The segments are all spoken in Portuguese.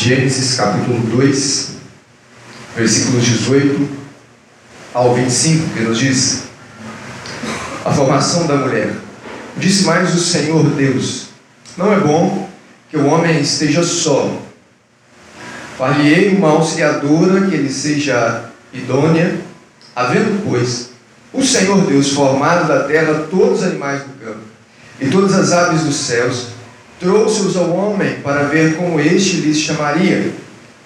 Gênesis capítulo 2, versículos 18 ao 25, que nos diz a formação da mulher. Disse mais o Senhor Deus: Não é bom que o homem esteja só. Far-lhe-ei uma auxiliadora que ele seja idônea, havendo, pois, o Senhor Deus formado da terra todos os animais do campo e todas as aves dos céus, trouxe-os ao homem para ver como este lhes chamaria.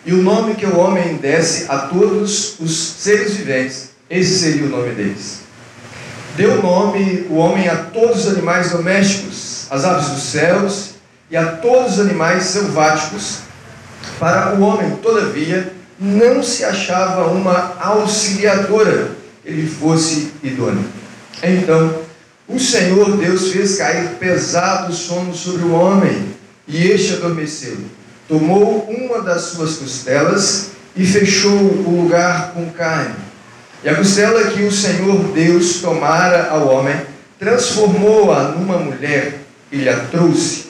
E o nome que o homem desse a todos os seres viventes, esse seria o nome deles. Deu nome o homem a todos os animais domésticos, às aves dos céus e a todos os animais selváticos. Para o homem, todavia, não se achava uma auxiliadora que lhe fosse idônea. Então, o Senhor Deus fez cair pesado sono sobre o homem, e este adormeceu. Tomou uma das suas costelas e fechou o lugar com carne. E a costela que o Senhor Deus tomara ao homem, transformou-a numa mulher e lhe a trouxe.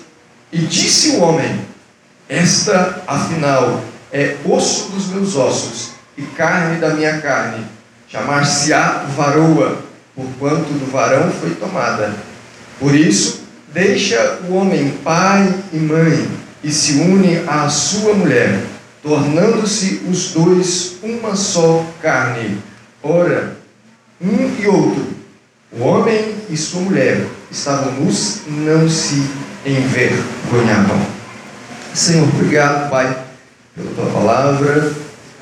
E disse o homem: Esta, afinal, é osso dos meus ossos e carne da minha carne. Chamar-se-á varoa porquanto do varão foi tomada. Por isso, deixa o homem pai e mãe e se une à sua mulher, tornando-se os dois uma só carne. Ora, um e outro, o homem e sua mulher, estavam nus, não se envergonhavam. Senhor, obrigado, Pai, pela tua palavra,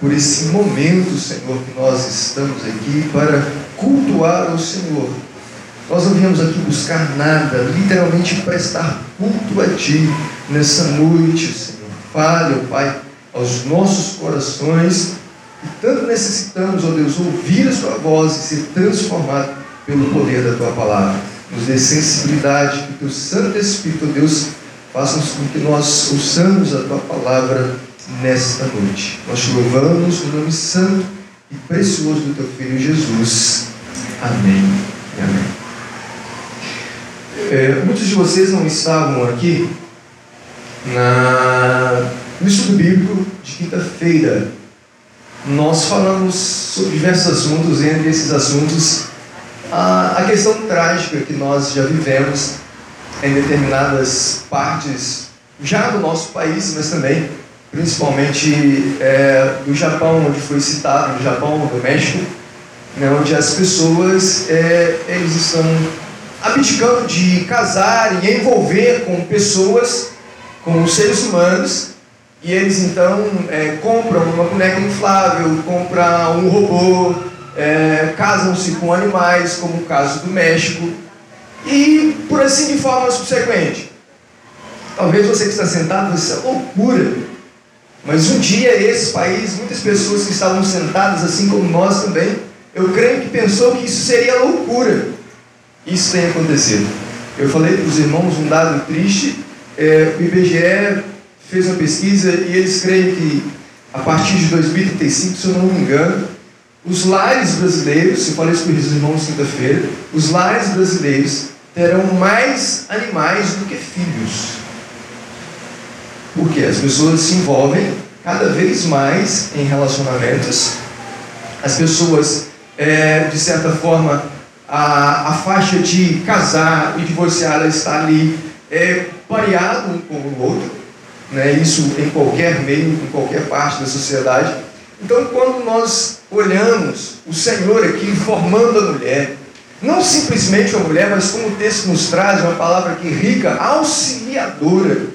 por esse momento, Senhor, que nós estamos aqui para cultuar o Senhor. Nós não viemos aqui buscar nada, literalmente prestar culto a Ti nessa noite, Senhor. Fale, ó Pai, aos nossos corações, que tanto necessitamos, ó Deus, ouvir a Sua voz e ser transformado pelo poder da Tua palavra. Nos dê sensibilidade, que o Teu Santo Espírito, ó Deus, faça com que nós ouçamos a Tua palavra nesta noite. Nós te louvamos no nome santo e precioso do Teu Filho Jesus. Amém e amém. É, muitos de vocês não estavam aqui na, no estudo bíblico de quinta-feira. Nós falamos sobre diversos assuntos, entre esses assuntos, a, a questão trágica que nós já vivemos em determinadas partes, já do nosso país, mas também, principalmente é, do Japão, onde foi citado, do Japão, do México né, onde as pessoas é, eles estão abdicando de casar e envolver com pessoas, com seres humanos, e eles então é, compram uma boneca inflável, compram um robô, é, casam-se com animais, como o caso do México, e por assim de forma subsequente. Talvez você que está sentado, isso é loucura. Mas um dia esse país, muitas pessoas que estavam sentadas, assim como nós também, eu creio que pensou que isso seria loucura. Isso tem acontecido. Eu falei para os irmãos um dado triste. É, o IBGE fez uma pesquisa e eles creem que a partir de 2035, se eu não me engano, os lares brasileiros, eu falei isso para os irmãos quinta-feira, os lares brasileiros terão mais animais do que filhos. Porque as pessoas se envolvem cada vez mais em relacionamentos, as pessoas é, de certa forma, a, a faixa de casar e divorciar está ali é, pareado um com o outro, né? isso em qualquer meio, em qualquer parte da sociedade. Então, quando nós olhamos o Senhor aqui formando a mulher, não simplesmente a mulher, mas como o texto nos traz, uma palavra que rica, auxiliadora,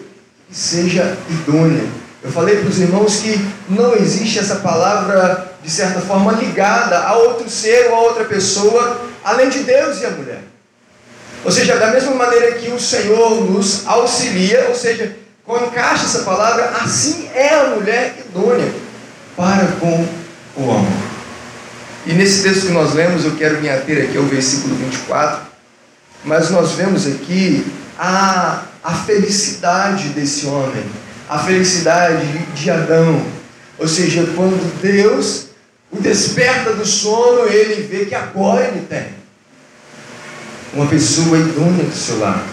que seja idônea. Eu falei para os irmãos que não existe essa palavra de certa forma, ligada a outro ser ou a outra pessoa, além de Deus e a mulher. Ou seja, da mesma maneira que o Senhor nos auxilia, ou seja, quando encaixa essa palavra, assim é a mulher idônea para com o homem. E nesse texto que nós lemos, eu quero me ater aqui ao versículo 24, mas nós vemos aqui a, a felicidade desse homem, a felicidade de Adão. Ou seja, quando Deus desperta do sono, ele vê que agora ele tem uma pessoa idônea do seu lado,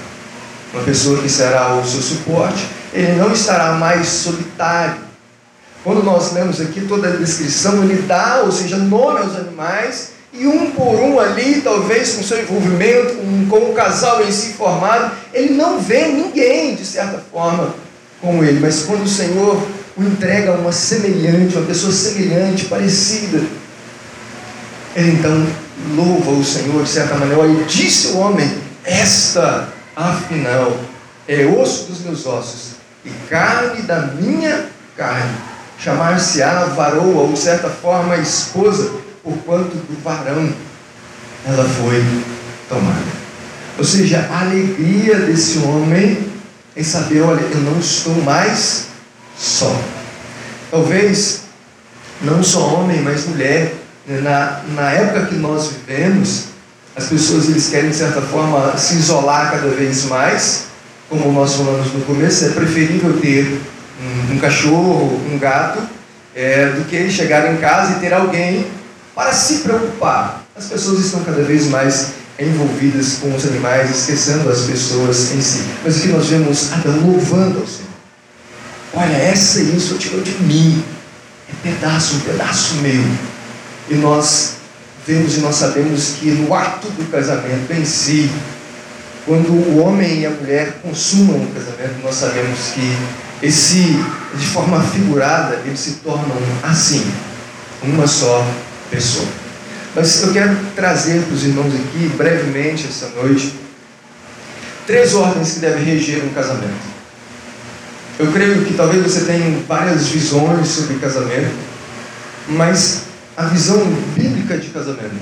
uma pessoa que será o seu suporte. Ele não estará mais solitário, Quando nós lemos aqui toda a descrição, ele dá, ou seja, nome aos animais, e um por um ali, talvez com seu envolvimento, um, com o casal em si formado, ele não vê ninguém, de certa forma, como ele. Mas quando o Senhor o entrega a uma semelhante, uma pessoa semelhante, parecida, ele então louva o Senhor de certa maneira. E disse o homem: Esta, afinal, é osso dos meus ossos e carne da minha carne. Chamar-se-á varoa, ou de certa forma, esposa porquanto do varão ela foi tomada. Ou seja, a alegria desse homem em saber, olha, eu não estou mais só. Talvez não só homem, mas mulher. Na, na época que nós vivemos, as pessoas eles querem de certa forma se isolar cada vez mais, como nós falamos no começo, é preferível ter um, um cachorro, um gato, é, do que chegar em casa e ter alguém para se preocupar. As pessoas estão cada vez mais envolvidas com os animais, esquecendo as pessoas em si. Mas aqui nós vemos Adão louvando ao Senhor. Olha, essa e isso tirou de mim. É pedaço, um pedaço meu. E nós vemos e nós sabemos que no ato do casamento em si, quando o homem e a mulher consumam o casamento, nós sabemos que esse, de forma figurada, eles se tornam assim, uma só pessoa. Mas eu quero trazer para os irmãos aqui, brevemente, essa noite, três ordens que devem reger um casamento. Eu creio que talvez você tenha várias visões sobre casamento, mas a visão bíblica de casamento.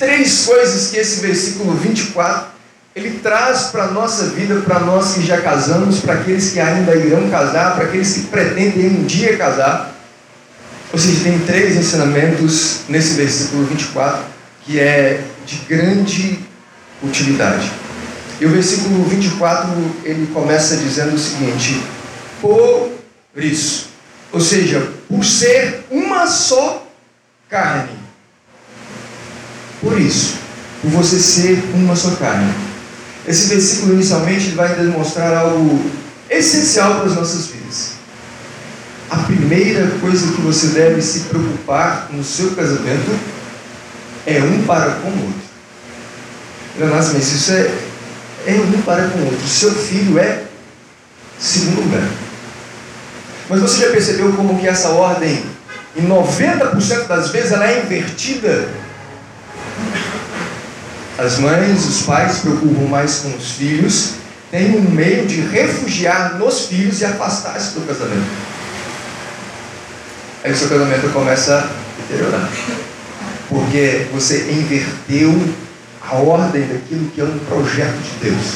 Três coisas que esse versículo 24 ele traz para a nossa vida, para nós que já casamos, para aqueles que ainda irão casar, para aqueles que pretendem um dia casar. Ou seja, tem três ensinamentos nesse versículo 24 que é de grande utilidade. E o versículo 24 ele começa dizendo o seguinte: Por isso, ou seja, por ser uma só carne. Por isso, por você ser uma só carne. Esse versículo inicialmente vai demonstrar algo essencial para as nossas vidas a primeira coisa que você deve se preocupar no seu casamento é um para com o outro. Leonardo, mas isso é, é um para com o outro. Seu filho é segundo lugar. Mas você já percebeu como que essa ordem, em 90% das vezes, ela é invertida? As mães, os pais se preocupam mais com os filhos, têm um meio de refugiar nos filhos e afastar-se do casamento aí o seu casamento começa a deteriorar. Porque você inverteu a ordem daquilo que é um projeto de Deus.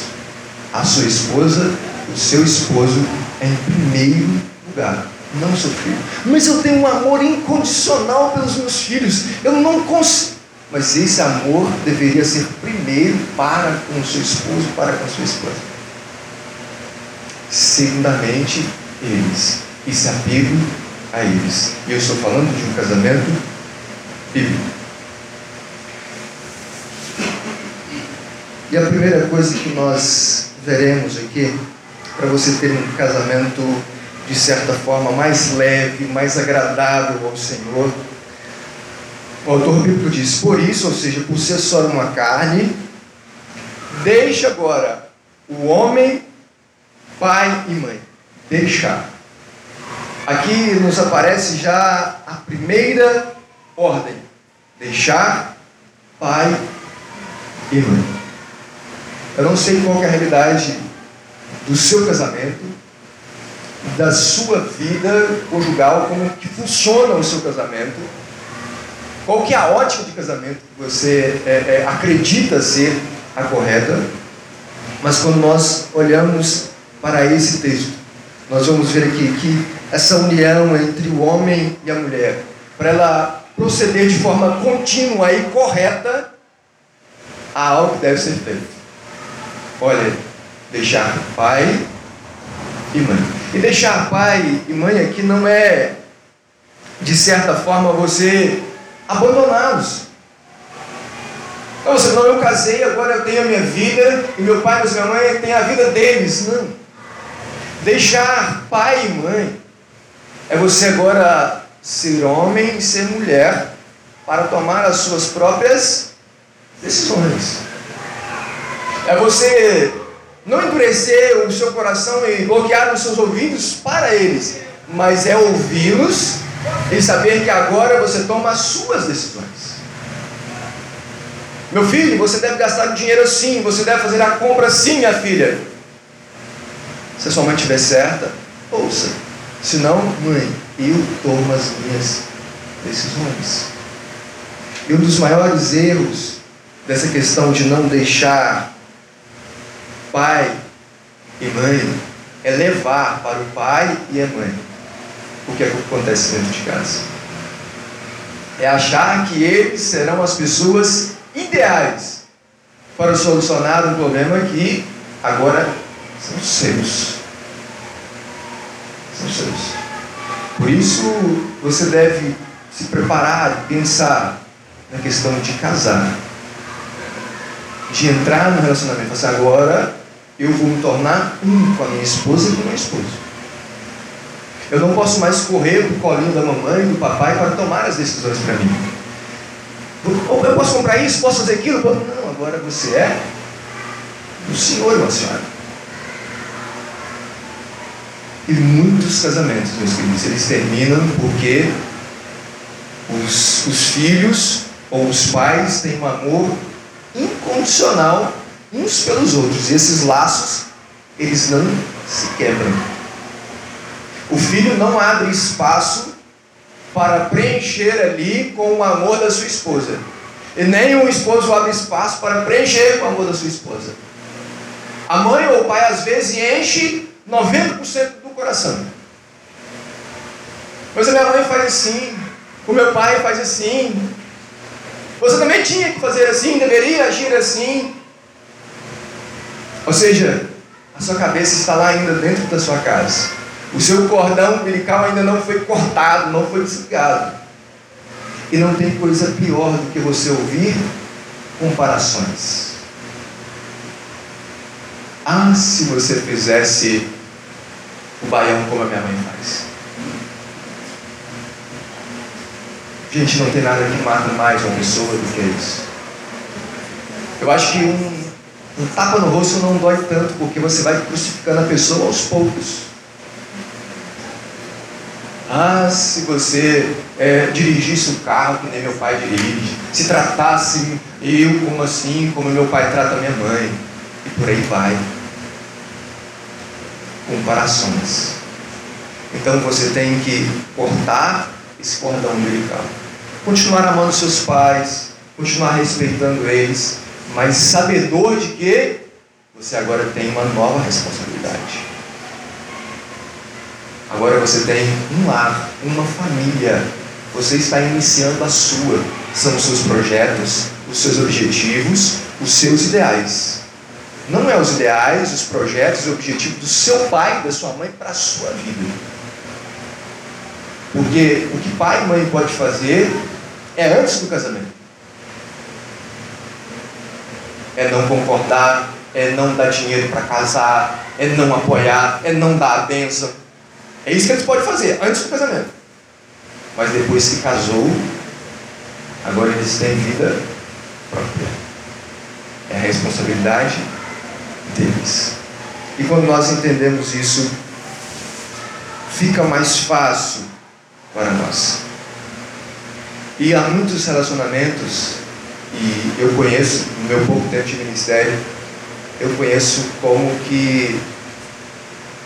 A sua esposa, o seu esposo é em primeiro não o seu filho. Mas eu tenho um amor incondicional pelos meus filhos. Eu não consigo. Mas esse amor deveria ser primeiro para com o seu esposo, para com a sua esposa. Segundamente, eles. Esse apego a eles. E eu estou falando de um casamento bíblico. E a primeira coisa que nós veremos aqui, para você ter um casamento de certa forma mais leve, mais agradável ao Senhor, o autor bíblico diz: Por isso, ou seja, por ser só uma carne, deixa agora o homem, pai e mãe. Deixar. Aqui nos aparece já a primeira ordem: deixar pai e mãe. Eu não sei qual é a realidade do seu casamento, da sua vida conjugal, como que funciona o seu casamento, qual que é a ótica de casamento que você é, é, acredita ser a correta, mas quando nós olhamos para esse texto, nós vamos ver aqui que essa união entre o homem e a mulher, para ela proceder de forma contínua e correta, há algo que deve ser feito. Olha, deixar pai e mãe. E deixar pai e mãe aqui não é, de certa forma, você abandoná-los. Então você, não, eu casei, agora eu tenho a minha vida, e meu pai e minha mãe têm a vida deles. Não. Deixar pai e mãe É você agora ser homem e ser mulher para tomar as suas próprias decisões. É você não endurecer o seu coração e bloquear os seus ouvidos para eles, mas é ouvi-los e saber que agora você toma as suas decisões. Meu filho, você deve gastar dinheiro assim, você deve fazer a compra sim, minha filha. Se a sua mãe estiver certa, ouça. Se não, mãe, eu tomo as minhas decisões. E um dos maiores erros dessa questão de não deixar pai e mãe é levar para o pai e a mãe o que acontece dentro de casa. É achar que eles serão as pessoas ideais para solucionar um problema que agora são seus. São seus. Por isso você deve se preparar, pensar na questão de casar, de entrar no relacionamento. Assim, agora eu vou me tornar um com a minha esposa e com o meu esposo. Eu não posso mais correr o colinho da mamãe e do papai para tomar as decisões para mim. Eu posso comprar isso, posso fazer aquilo? Não, agora você é o Senhor, minha senhora. E muitos casamentos, meus queridos, eles terminam porque os, os filhos ou os pais têm um amor incondicional uns pelos outros. E esses laços, eles não se quebram. O filho não abre espaço para preencher ali com o amor da sua esposa. E nem o esposo abre espaço para preencher com o amor da sua esposa. A mãe ou o pai às vezes enche 90% do coração. Mas a minha mãe faz assim, o meu pai faz assim. Você também tinha que fazer assim, deveria agir assim. Ou seja, a sua cabeça está lá ainda dentro da sua casa. O seu cordão umbilical ainda não foi cortado, não foi desligado. E não tem coisa pior do que você ouvir comparações. Ah, se você fizesse o baião como a minha mãe faz. Gente, não tem nada que mata mais uma pessoa do que isso. Eu acho que um, um tapa no rosto não dói tanto, porque você vai crucificando a pessoa aos poucos. Ah, se você é, dirigisse o carro que nem meu pai dirige, se tratasse eu como assim, como meu pai trata minha mãe, e por aí vai. Comparações. Então você tem que cortar esse cordão umbilical. Continuar amando seus pais, continuar respeitando eles, mas sabedor de que você agora tem uma nova responsabilidade. Agora você tem um lar, uma família. Você está iniciando a sua. São os seus projetos, os seus objetivos, os seus ideais. Não é os ideais, os projetos e objetivos do seu pai da sua mãe para a sua vida. Porque o que pai e mãe pode fazer é antes do casamento. É não concordar, é não dar dinheiro para casar, é não apoiar, é não dar a bênção é isso que eles podem fazer antes do casamento. Mas depois que casou, agora eles têm vida própria. É a responsabilidade deles. E quando nós entendemos isso, fica mais fácil para nós. E há muitos relacionamentos, e eu conheço, no meu pouco tempo de ministério, eu conheço como que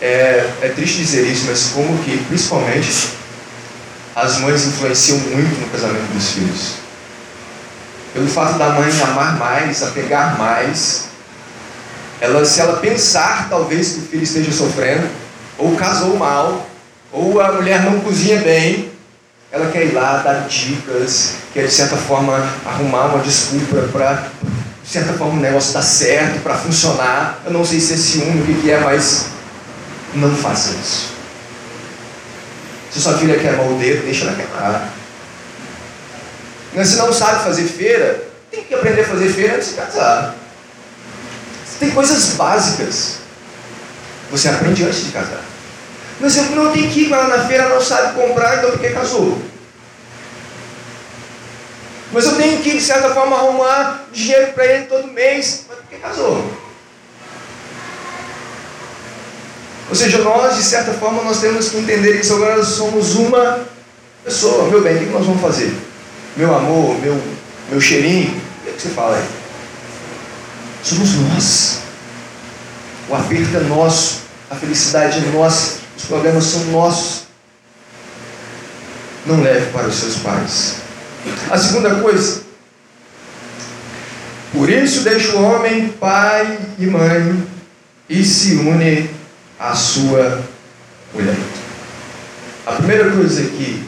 é, é triste dizer isso, mas como que, principalmente, as mães influenciam muito no casamento dos filhos. Pelo fato da mãe amar mais, apegar mais, ela, se ela pensar talvez que o filho esteja sofrendo, ou casou mal, ou a mulher não cozinha bem, ela quer ir lá dar dicas, quer de certa forma arrumar uma desculpa para, de certa forma, o negócio dar certo, para funcionar. Eu não sei se é ciúme, o que, é, mas não faça isso. Se sua filha quer o dedo, deixa ela queimar. Mas se não sabe fazer feira, tem que aprender a fazer feira antes de casar. Tem coisas básicas. Você aprende antes de casar. Mas eu não tem que ir lá na feira, não sabe comprar, então porque casou. Mas eu tenho que, de certa forma, arrumar dinheiro para ele todo mês, mas porque casou. Ou seja, nós, de certa forma, nós temos que entender isso. Agora nós somos uma pessoa. Meu bem, o que nós vamos fazer? Meu amor, meu, meu cheirinho, o que você fala aí? Somos nós. O aperto é nosso, a felicidade é nossa, os problemas são nossos. Não leve para os seus pais. A segunda coisa, por isso deixa o homem pai e mãe e se une à sua mulher. A primeira coisa aqui,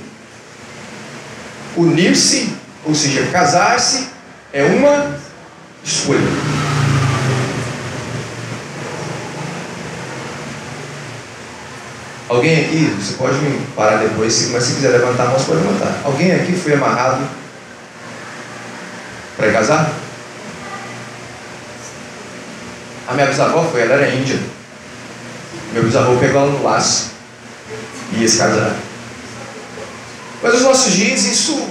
unir-se, ou seja, casar-se, é uma escolha. Alguém aqui, você pode me parar depois, mas se quiser levantar a mão, você pode levantar. Alguém aqui foi amarrado para casar? A minha bisavó foi, ela era índia. Meu bisavô pegou ela no laço e ia se casar. Mas os nossos dias, isso.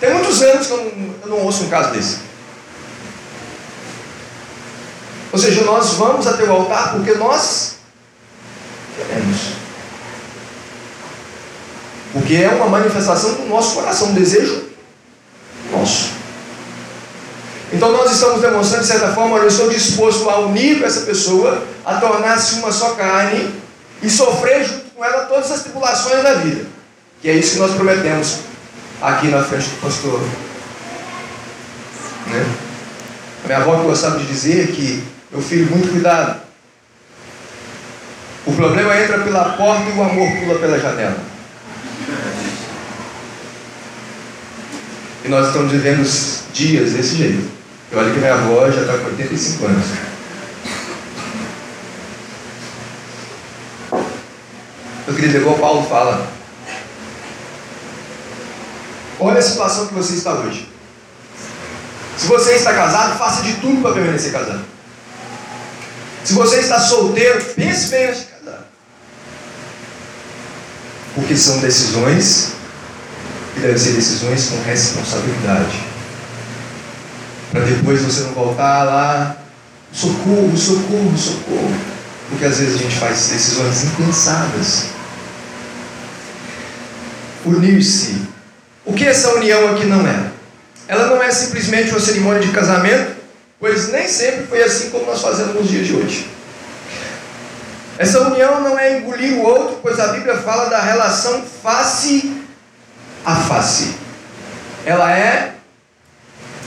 Tem muitos anos que eu não, eu não ouço um caso desse. Ou seja, nós vamos até o altar porque nós Porque é uma manifestação do nosso coração, um desejo nosso. Então nós estamos demonstrando, de certa forma, eu estou disposto a unir com essa pessoa, a tornar-se uma só carne e sofrer junto com ela todas as tribulações da vida. Que é isso que nós prometemos aqui na frente do pastor. Né? A minha avó gostava de dizer que, meu filho, muito cuidado. O problema entra pela porta e o amor pula pela janela. E nós estamos vivendo dias desse jeito. Eu olho que minha avó já está com 85 anos. Meu querido, igual Paulo fala. Olha a situação que você está hoje. Se você está casado, faça de tudo para permanecer casado. Se você está solteiro, pense bem antes de porque são decisões que devem ser decisões com responsabilidade. Para depois você não voltar lá, socorro, socorro, socorro. Porque às vezes a gente faz decisões impensadas. Unir-se. O que essa união aqui não é? Ela não é simplesmente uma cerimônia de casamento, pois nem sempre foi assim como nós fazemos nos dias de hoje. Essa união não é engolir o outro, pois a Bíblia fala da relação face a face. Ela é,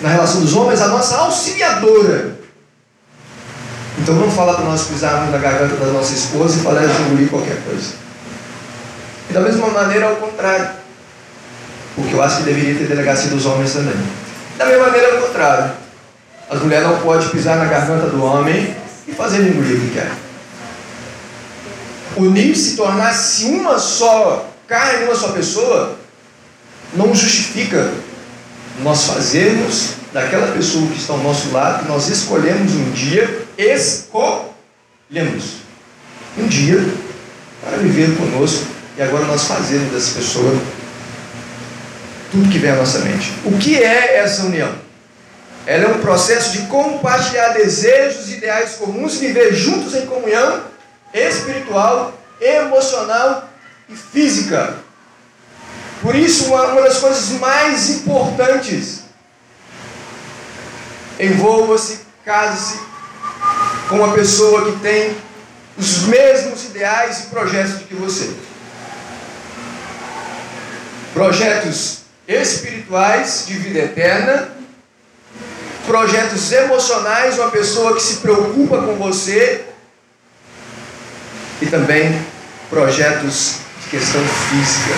na relação dos homens, a nossa auxiliadora. Então não fala para nós pisarmos na garganta da nossa esposa e falar de engolir qualquer coisa. E da mesma maneira, ao contrário. Porque eu acho que deveria ter delegacia dos homens também. Da mesma maneira, ao contrário. As mulheres não podem pisar na garganta do homem e fazer engolir o que quer unir-se, tornar-se uma só carne, uma só pessoa, não justifica nós fazermos daquela pessoa que está ao nosso lado, que nós escolhemos um dia, escolhemos um dia para viver conosco, e agora nós fazemos dessa pessoa tudo que vem à nossa mente. O que é essa união? Ela é um processo de compartilhar desejos, ideais comuns, viver juntos em comunhão espiritual, emocional e física. Por isso, uma, uma das coisas mais importantes, envolva-se, case-se com uma pessoa que tem os mesmos ideais e projetos que você. Projetos espirituais de vida eterna, projetos emocionais, uma pessoa que se preocupa com você e também projetos de questão física.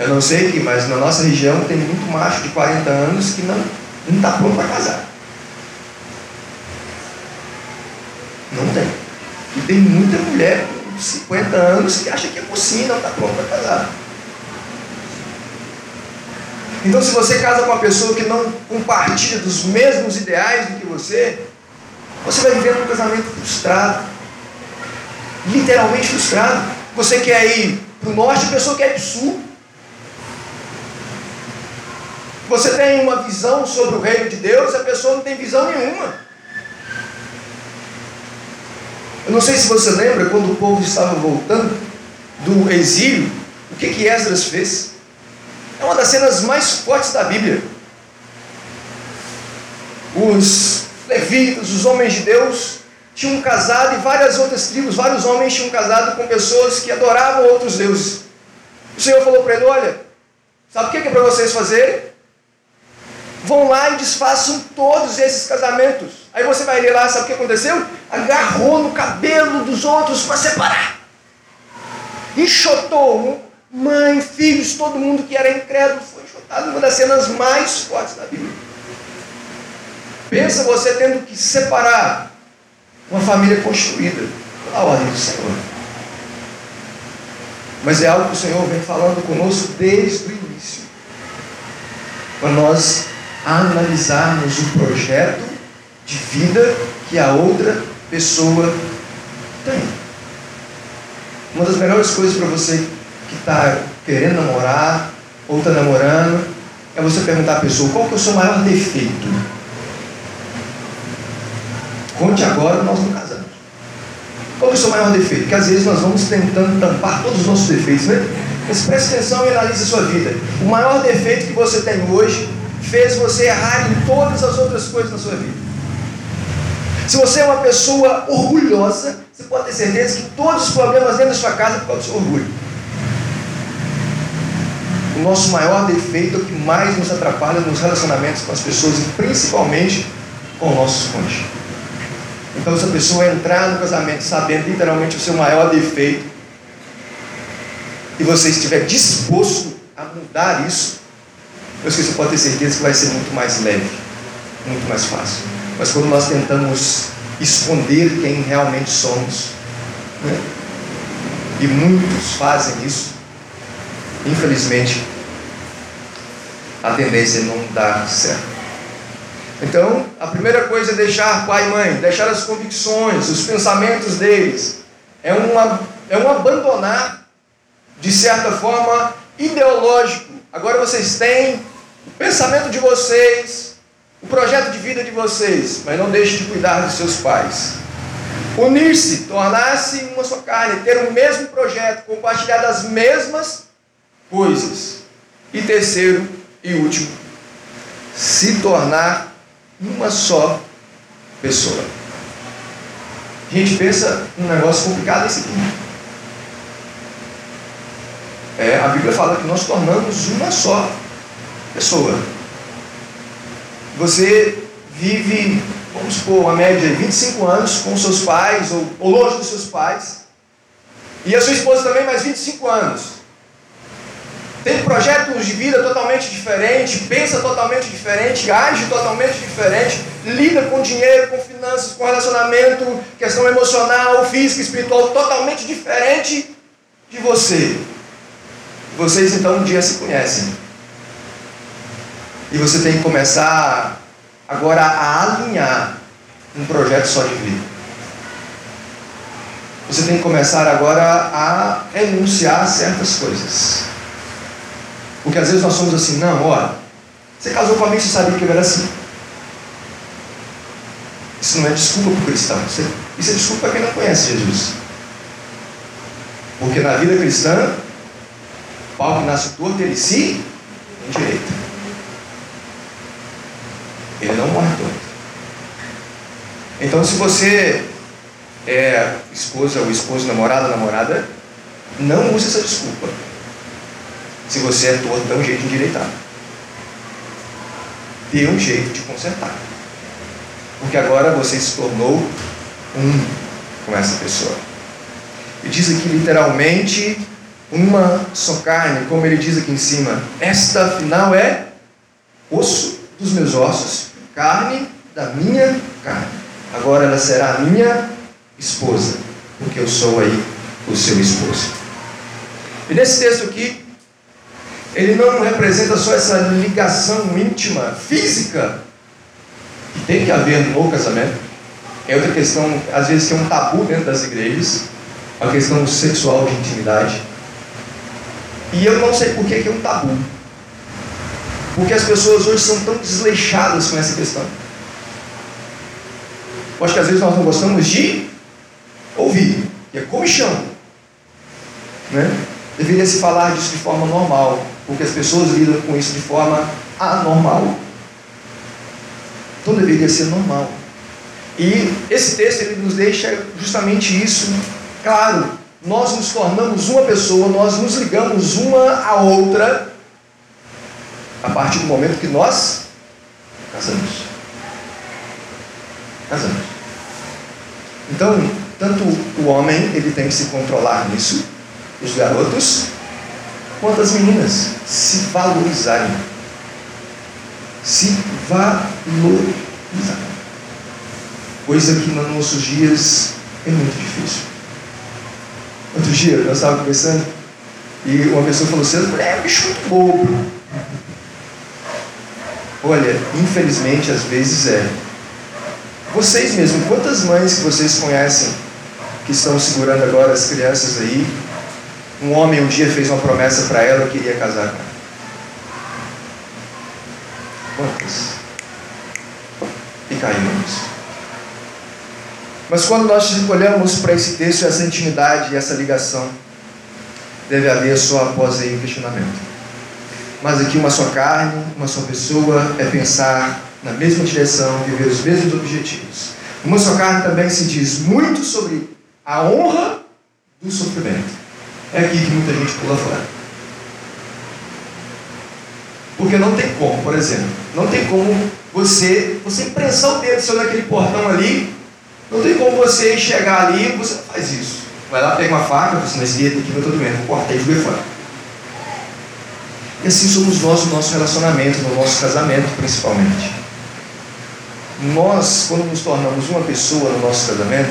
Eu não sei aqui, mas na nossa região tem muito macho de 40 anos que não está pronto para casar. Não tem. E tem muita mulher com 50 anos que acha que é possível e não está pronto para casar. Então, se você casa com uma pessoa que não compartilha dos mesmos ideais do que você, você vai viver um casamento frustrado. Literalmente frustrado. Você quer ir para o norte, a pessoa quer ir para o sul. Você tem uma visão sobre o reino de Deus, a pessoa não tem visão nenhuma. Eu não sei se você lembra quando o povo estava voltando do exílio, o que que Esdras fez? É uma das cenas mais fortes da Bíblia. Os levitas, os homens de Deus, tinham casado e várias outras tribos, vários homens tinham casado com pessoas que adoravam outros deuses. O Senhor falou para ele: Olha, sabe o que é para vocês fazerem? Vão lá e desfaçam todos esses casamentos. Aí você vai ler lá, sabe o que aconteceu? Agarrou no cabelo dos outros para separar. Enxotou mãe, filhos, todo mundo que era incrédulo foi enxotado. Uma das cenas mais fortes da Bíblia. Pensa você tendo que separar uma família construída pela ordem do Senhor. Mas é algo que o Senhor vem falando conosco desde o início. Para nós analisarmos o projeto de vida que a outra pessoa tem. Uma das melhores coisas para você que está querendo namorar ou está namorando é você perguntar à pessoa qual que é o seu maior defeito. Conte agora, nós não casamos. Qual é o seu maior defeito? Porque às vezes nós vamos tentando tampar todos os nossos defeitos, né? Mas preste atenção e analise a sua vida. O maior defeito que você tem hoje fez você errar em todas as outras coisas na sua vida. Se você é uma pessoa orgulhosa, você pode ter certeza que todos os problemas dentro da sua casa é por causa do seu orgulho. O nosso maior defeito é o que mais nos atrapalha nos relacionamentos com as pessoas e principalmente com o nosso. Então, se a pessoa entrar no casamento sabendo literalmente o seu maior defeito, e você estiver disposto a mudar isso, eu que você pode ter certeza que vai ser muito mais leve, muito mais fácil. Mas quando nós tentamos esconder quem realmente somos, né? e muitos fazem isso, infelizmente, a tendência é não dar certo. Então, a primeira coisa é deixar pai e mãe, deixar as convicções, os pensamentos deles. É, uma, é um abandonar, de certa forma, ideológico. Agora vocês têm o pensamento de vocês, o projeto de vida de vocês, mas não deixe de cuidar dos seus pais. Unir-se, tornar-se uma só carne, ter o mesmo projeto, compartilhar das mesmas coisas. E terceiro e último, se tornar uma só pessoa. A gente pensa um negócio complicado esse aqui. É, a Bíblia fala que nós tornamos uma só pessoa. Você vive, vamos supor, uma média de 25 anos com seus pais, ou, ou longe dos seus pais, e a sua esposa também mais 25 anos tem projetos de vida totalmente diferentes, pensa totalmente diferente, age totalmente diferente, lida com dinheiro, com finanças, com relacionamento, questão emocional, física, espiritual, totalmente diferente de você. Vocês então um dia se conhecem. E você tem que começar agora a alinhar um projeto só de vida. Você tem que começar agora a renunciar a certas coisas. Porque às vezes nós somos assim, não, olha, você casou com alguém, você sabia que eu era assim. Isso não é desculpa para o cristão, isso é desculpa para quem não conhece Jesus. Porque na vida cristã, pau que nasce torto, ele se endireita. Ele não morre torto. Então, se você é esposa ou esposo, namorada, namorada, não use essa desculpa. Se você é torto, dá um jeito de endireitar. Dê um jeito de consertar. Porque agora você se tornou um com essa pessoa. E diz aqui literalmente uma só carne, como ele diz aqui em cima. Esta afinal é osso dos meus ossos, carne da minha carne. Agora ela será minha esposa, porque eu sou aí o seu esposo. E nesse texto aqui, ele não representa só essa ligação íntima, física, que tem que haver no casamento. É outra questão, às vezes, que é um tabu dentro das igrejas. a questão sexual de intimidade. E eu não sei por que é um tabu. Porque as pessoas hoje são tão desleixadas com essa questão. Eu acho que às vezes nós não gostamos de ouvir, que é comichão. Né? Deveria se falar disso de forma normal, porque as pessoas lidam com isso de forma anormal. Então deveria ser normal. E esse texto ele nos deixa justamente isso claro. Nós nos tornamos uma pessoa, nós nos ligamos uma à outra a partir do momento que nós casamos. Casamos. Então, tanto o homem ele tem que se controlar nisso, os garotos, quanto as meninas se valorizarem. Se valorizarem. Coisa que nos nossos dias é muito difícil. Outro dia, nós estávamos conversando e uma pessoa falou assim: é um bicho muito bobo. Olha, infelizmente às vezes é. Vocês mesmos, quantas mães que vocês conhecem que estão segurando agora as crianças aí? Um homem um dia fez uma promessa para ela que queria casar com ela. Quantas? E nisso. Mas quando nós olhamos para esse texto, essa intimidade e essa ligação, deve haver só após aí um questionamento. Mas aqui uma só carne, uma só pessoa é pensar na mesma direção, viver os mesmos objetivos. Uma só carne também se diz muito sobre a honra do sofrimento. É aqui que muita gente pula fora. Porque não tem como, por exemplo, não tem como você, você prensar o dedo seu naquele portão ali, não tem como você chegar ali e você faz isso. Vai lá, pega uma faca, você não esse dedo aqui, eu estou doendo, corta e joguei fora. E assim somos nós no nosso relacionamento, no nosso casamento principalmente. Nós, quando nos tornamos uma pessoa no nosso casamento,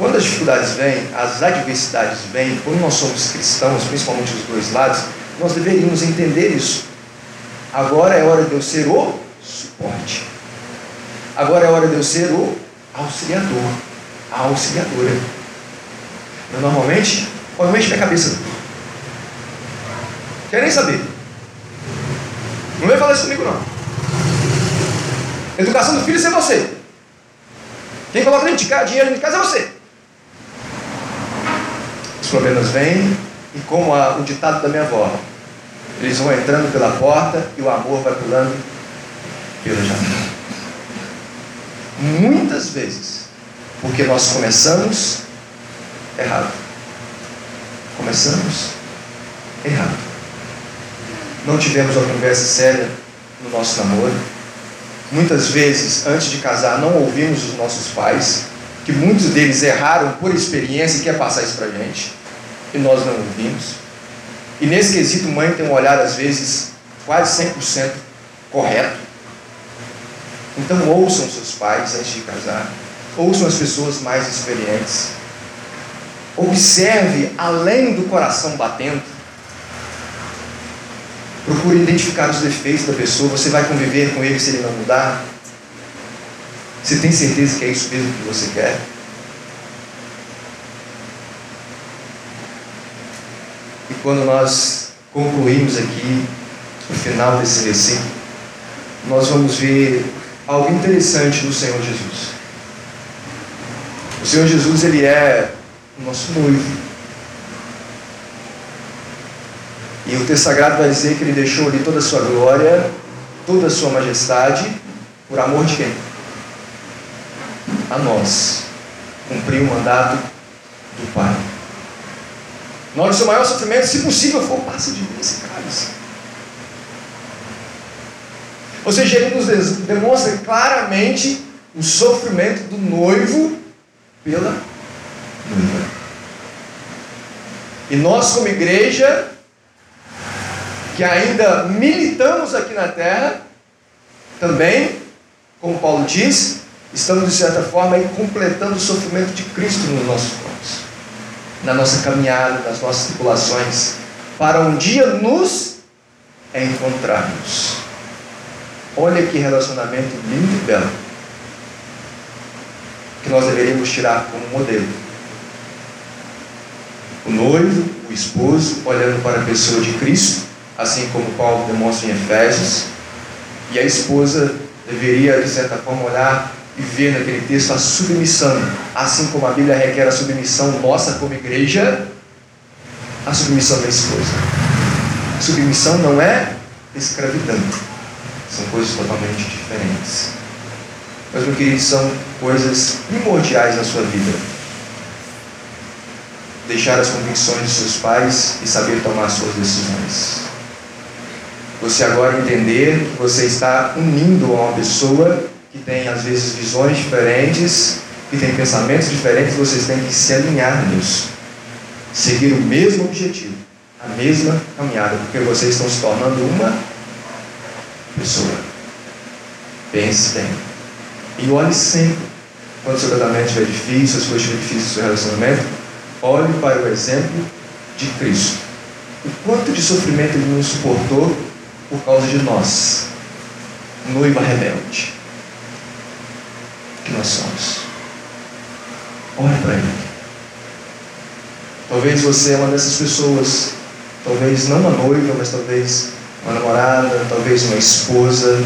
quando as dificuldades vêm, as adversidades vêm, quando nós somos cristãos, principalmente os dois lados, nós deveríamos entender isso. Agora é hora de eu ser o suporte. Agora é hora de eu ser o auxiliador, a auxiliadora. Eu normalmente, normalmente minha cabeça. Quer nem saber. Não vem falar isso comigo não. Educação do filho é você. Quem coloca dinheiro de casa é você. Problemas vêm e como a, o ditado da minha avó, eles vão entrando pela porta e o amor vai pulando pela janela. Muitas vezes, porque nós começamos errado. Começamos errado. Não tivemos uma conversa séria no nosso namoro. Muitas vezes, antes de casar, não ouvimos os nossos pais, que muitos deles erraram por experiência e quer passar isso para a gente, e nós não ouvimos. E nesse quesito, mãe tem um olhar, às vezes, quase 100% correto. Então, ouçam seus pais antes de casar, ouçam as pessoas mais experientes. Observe além do coração batendo. Procure identificar os defeitos da pessoa. Você vai conviver com ele se ele não mudar? Você tem certeza que é isso mesmo que você quer? Quando nós concluímos aqui o final desse versículo, nós vamos ver algo interessante do Senhor Jesus. O Senhor Jesus, ele é o nosso noivo. E o texto sagrado vai dizer que ele deixou ali toda a sua glória, toda a sua majestade, por amor de quem? A nós. Cumprir o mandato do Pai. Na hora do seu maior sofrimento, se possível for, passe de mim esse cálice. Ou seja, ele nos demonstra claramente o sofrimento do noivo pela noiva. E nós, como igreja, que ainda militamos aqui na terra, também, como Paulo diz, estamos de certa forma completando o sofrimento de Cristo nos nossos corpos, na nossa caminhada, nas nossas tribulações, para um dia nos encontrarmos. Olha que relacionamento lindo e belo, que nós deveríamos tirar como modelo. O noivo, o esposo, olhando para a pessoa de Cristo, assim como Paulo demonstra em Efésios, e a esposa deveria, de certa forma, olhar e ver naquele texto a submissão, assim como a Bíblia requer a submissão nossa como igreja, a submissão da esposa. Submissão não é escravidão, são coisas totalmente diferentes. Mas, meu querido, são coisas primordiais na sua vida. Deixar as convicções de seus pais e saber tomar suas decisões. Você agora entender que você está unindo a uma pessoa que tem às vezes visões diferentes, que tem pensamentos diferentes, vocês têm que se alinhar nisso. Seguir o mesmo objetivo, a mesma caminhada, porque vocês estão se tornando uma pessoa. Pense bem. E olhe sempre, quando seu casamento estiver difícil, as coisas estiverem difíceis no seu relacionamento, olhe para o exemplo de Cristo. O quanto de sofrimento ele nos suportou por causa de nós, noiva rebelde que nós somos. Olhe para Ele. Talvez você é uma dessas pessoas, talvez não uma noiva, mas talvez uma namorada, talvez uma esposa,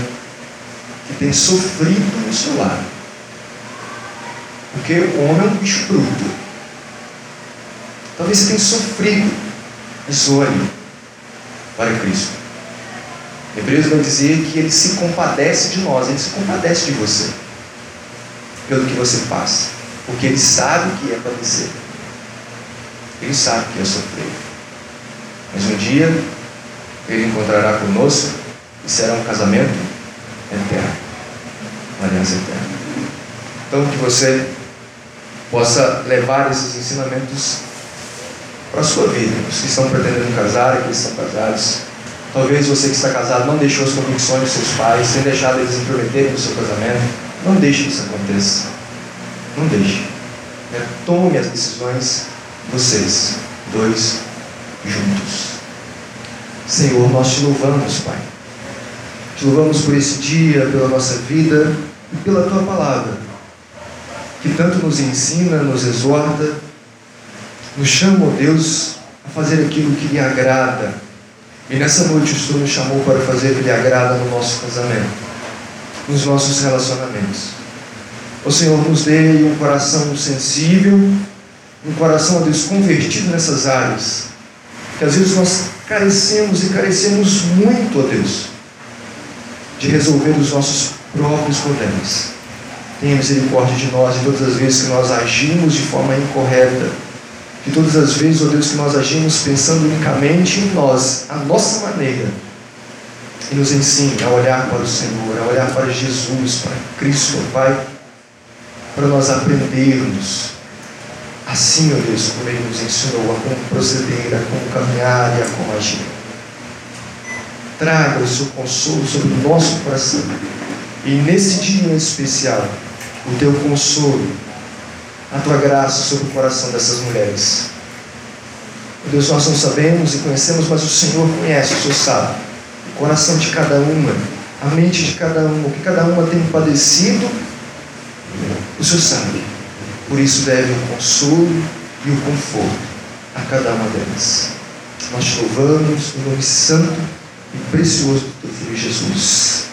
que tem sofrido no seu lado. Porque o homem é um bicho bruto. Talvez você tenha sofrido, mas olhe para Cristo. Hebreus vai dizer que ele se compadece de nós, ele se compadece de você pelo que você passa, porque Ele sabe o que é padecer, Ele sabe o que é sofrer. Mas um dia Ele encontrará conosco e será um casamento eterno, uma aliança eterna. Então que você possa levar esses ensinamentos para a sua vida. Os que estão pretendendo casar, aqueles que estão casados. Talvez você que está casado não deixou as convicções dos seus pais, sem deixado eles intrometerem no seu casamento. Não deixe que isso aconteça. Não deixe. Né? Tome as decisões vocês, dois, juntos. Senhor, nós te louvamos, Pai. Te louvamos por esse dia, pela nossa vida e pela tua palavra, que tanto nos ensina, nos exorta, nos chama, ó Deus, a fazer aquilo que lhe agrada. E nessa noite o Senhor nos chamou para fazer o que lhe agrada no nosso casamento nos nossos relacionamentos. O Senhor nos dê um coração sensível, um coração, Deus, convertido nessas áreas. Que às vezes nós carecemos e carecemos muito, ó Deus, de resolver os nossos próprios problemas. Tenha misericórdia de nós e todas as vezes que nós agimos de forma incorreta. Que todas as vezes, ó Deus, que nós agimos pensando unicamente em nós, a nossa maneira e nos ensine a olhar para o Senhor, a olhar para Jesus, para Cristo, Pai, para nós aprendermos assim, ó Deus, como Ele nos ensinou a como proceder, a como caminhar e a como agir. Traga o seu consolo sobre o nosso coração. E nesse dia em especial, o teu consolo, a tua graça sobre o coração dessas mulheres. Deus, nós não sabemos e conhecemos, mas o Senhor conhece, o Senhor sabe o coração de cada uma, a mente de cada uma, o que cada uma tem padecido, o Senhor sabe. Por isso deve o consolo e o conforto a cada uma delas. Nós te louvamos no nome santo e precioso do teu Filho Jesus.